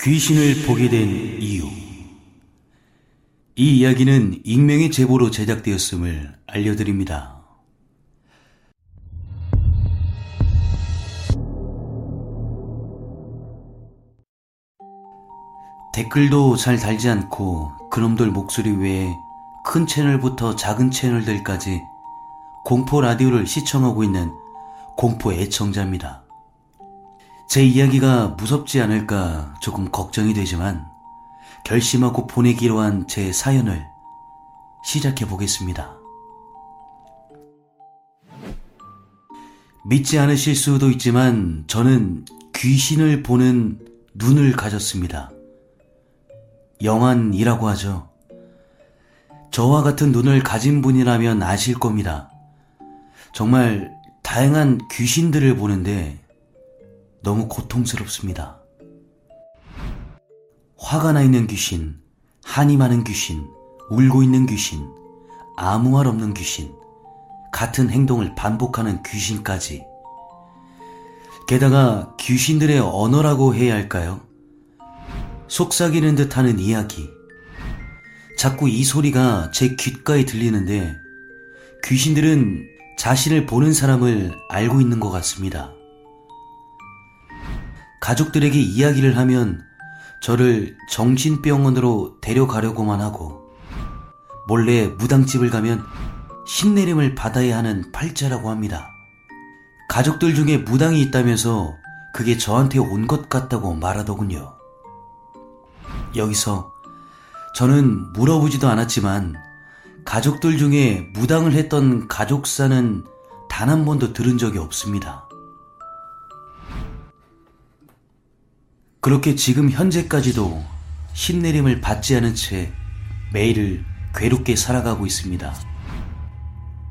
귀신을 보게 된 이유. 이 이야기는 익명의 제보로 제작되었음을 알려드립니다. 댓글도 잘 달지 않고 그놈들 목소리 외에 큰 채널부터 작은 채널들까지 공포 라디오를 시청하고 있는 공포 애청자입니다. 제 이야기가 무섭지 않을까 조금 걱정이 되지만 결심하고 보내기로 한 제 사연을 시작해 보겠습니다. 믿지 않으실 수도 있지만 저는 귀신을 보는 눈을 가졌습니다. 영안이라고 하죠. 저와 같은 눈을 가진 분이라면 아실 겁니다. 정말 다양한 귀신들을 보는데 너무 고통스럽습니다. 화가 나 있는 귀신, 한이 많은 귀신, 울고 있는 귀신, 아무 말 없는 귀신, 같은 행동을 반복하는 귀신까지. 게다가 귀신들의 언어라고 해야 할까요? 속삭이는 듯 하는 이야기. 자꾸 이 소리가 제 귓가에 들리는데 귀신들은 자신을 보는 사람을 알고 있는 것 같습니다. 가족들에게 이야기를 하면 저를 정신병원으로 데려가려고만 하고 몰래 무당집을 가면 신내림을 받아야 하는 팔자라고 합니다. 가족들 중에 무당이 있다면서 그게 저한테 온 것 같다고 말하더군요. 여기서 저는 물어보지도 않았지만 가족들 중에 무당을 했던 가족사는 단 한 번도 들은 적이 없습니다. 그렇게 지금 현재까지도 신내림을 받지 않은 채 매일을 괴롭게 살아가고 있습니다.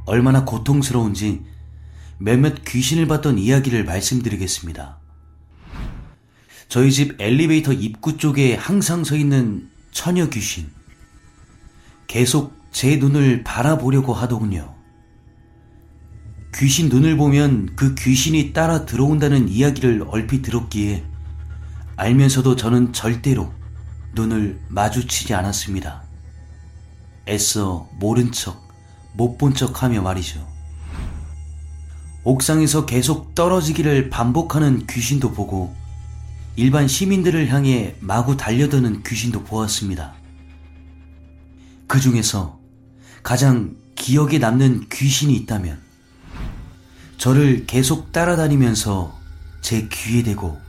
얼마나 고통스러운지 몇몇 귀신을 봤던 이야기를 말씀드리겠습니다. 저희 집 엘리베이터 입구 쪽에 항상 서 있는 처녀 귀신. 계속 제 눈을 바라보려고 하더군요. 귀신 눈을 보면 그 귀신이 따라 들어온다는 이야기를 얼핏 들었기에 알면서도 저는 절대로 눈을 마주치지 않았습니다. 애써 모른 척, 못 본 척 하며 말이죠. 옥상에서 계속 떨어지기를 반복하는 귀신도 보고 일반 시민들을 향해 마구 달려드는 귀신도 보았습니다. 그 중에서 가장 기억에 남는 귀신이 있다면 저를 계속 따라다니면서 제 귀에 대고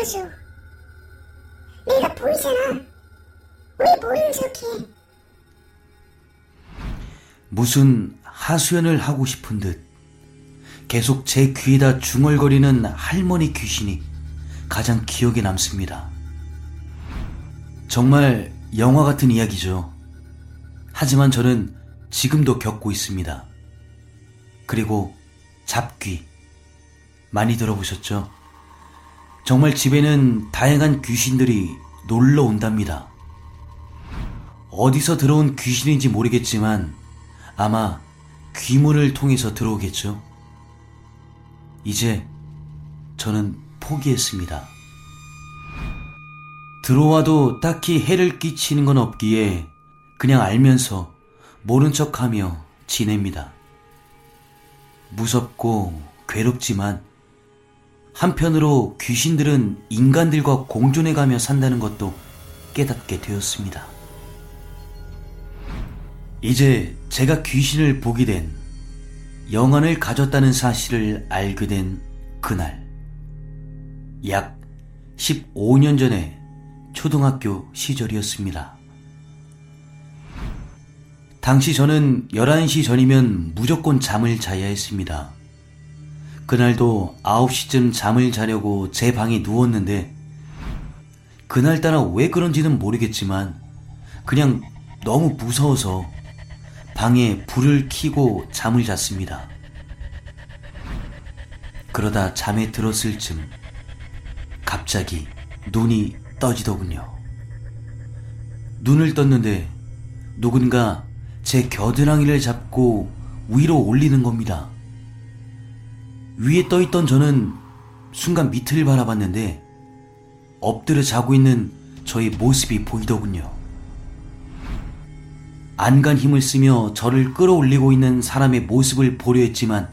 들어줘. 내가 보이잖아. 왜 모른 척해? 무슨 하수연을 하고 싶은 듯 계속 제 귀에다 중얼거리는 할머니 귀신이 가장 기억에 남습니다. 정말 영화 같은 이야기죠. 하지만 저는 지금도 겪고 있습니다. 그리고 잡귀. 많이 들어보셨죠? 정말 집에는 다양한 귀신들이 놀러 온답니다. 어디서 들어온 귀신인지 모르겠지만 아마 귀문을 통해서 들어오겠죠. 이제 저는 포기했습니다. 들어와도 딱히 해를 끼치는 건 없기에 그냥 알면서 모른 척 하며 지냅니다. 무섭고 괴롭지만 한편으로 귀신들은 인간들과 공존해 가며 산다는 것도 깨닫게 되었습니다. 이제 제가 귀신을 보게 된 영안을 가졌다는 사실을 알게 된 그날. 약 15년 전에 초등학교 시절이었습니다. 당시 저는 11시 전이면 무조건 잠을 자야 했습니다. 그날도 9시쯤 잠을 자려고 제 방에 누웠는데, 그날따라 왜 그런지는 모르겠지만, 그냥 너무 무서워서 방에 불을 켜고 잠을 잤습니다. 그러다 잠에 들었을 즈음 갑자기 눈이 떠지더군요. 눈을 떴는데 누군가 제 겨드랑이를 잡고 위로 올리는 겁니다. 위에 떠있던 저는 순간 밑을 바라봤는데 엎드려 자고 있는 저의 모습이 보이더군요. 안간 힘을 쓰며 저를 끌어올리고 있는 사람의 모습을 보려 했지만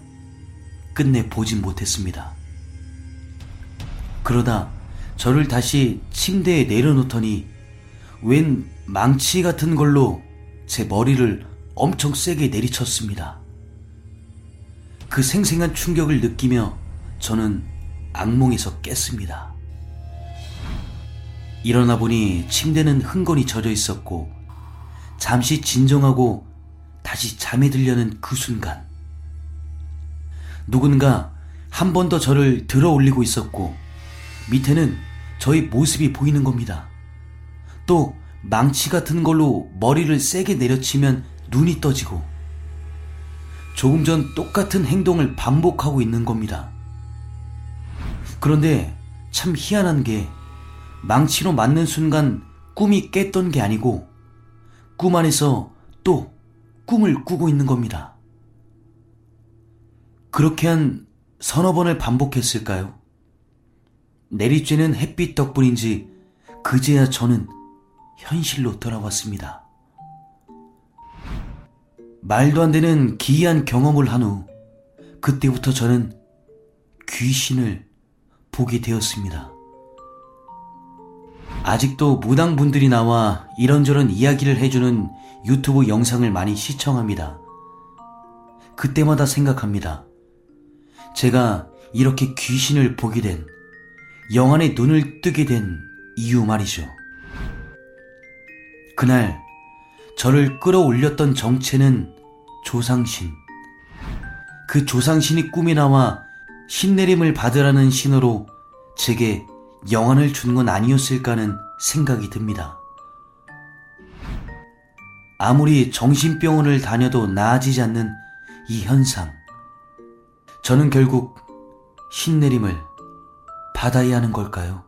끝내 보진 못했습니다. 그러다 저를 다시 침대에 내려놓더니 웬 망치 같은 걸로 제 머리를 엄청 세게 내리쳤습니다. 그 생생한 충격을 느끼며 저는 악몽에서 깼습니다. 일어나 보니 침대는 흥건히 젖어 있었고 잠시 진정하고 다시 잠에 들려는 그 순간 누군가 한 번 더 저를 들어 올리고 있었고 밑에는 저의 모습이 보이는 겁니다. 또 망치 같은 걸로 머리를 세게 내려치면 눈이 떠지고 조금 전 똑같은 행동을 반복하고 있는 겁니다. 그런데 참 희한한 게 망치로 맞는 순간 꿈이 깼던 게 아니고 꿈 안에서 또 꿈을 꾸고 있는 겁니다. 그렇게 한 서너 번을 반복했을까요? 내리쬐는 햇빛 덕분인지 그제야 저는 현실로 돌아왔습니다. 말도 안 되는 기이한 경험을 한 후 그때부터 저는 귀신을 보게 되었습니다. 아직도 무당분들이 나와 이런저런 이야기를 해주는 유튜브 영상을 많이 시청합니다. 그때마다 생각합니다. 제가 이렇게 귀신을 보게 된, 영안의 눈을 뜨게 된 이유 말이죠. 그날 저를 끌어올렸던 정체는 조상신. 그 조상신이 꿈에 나와 신내림을 받으라는 신호로 제게 영안을 준 건 아니었을까는 생각이 듭니다. 아무리 정신병원을 다녀도 나아지지 않는 이 현상. 저는 결국 신내림을 받아야 하는 걸까요?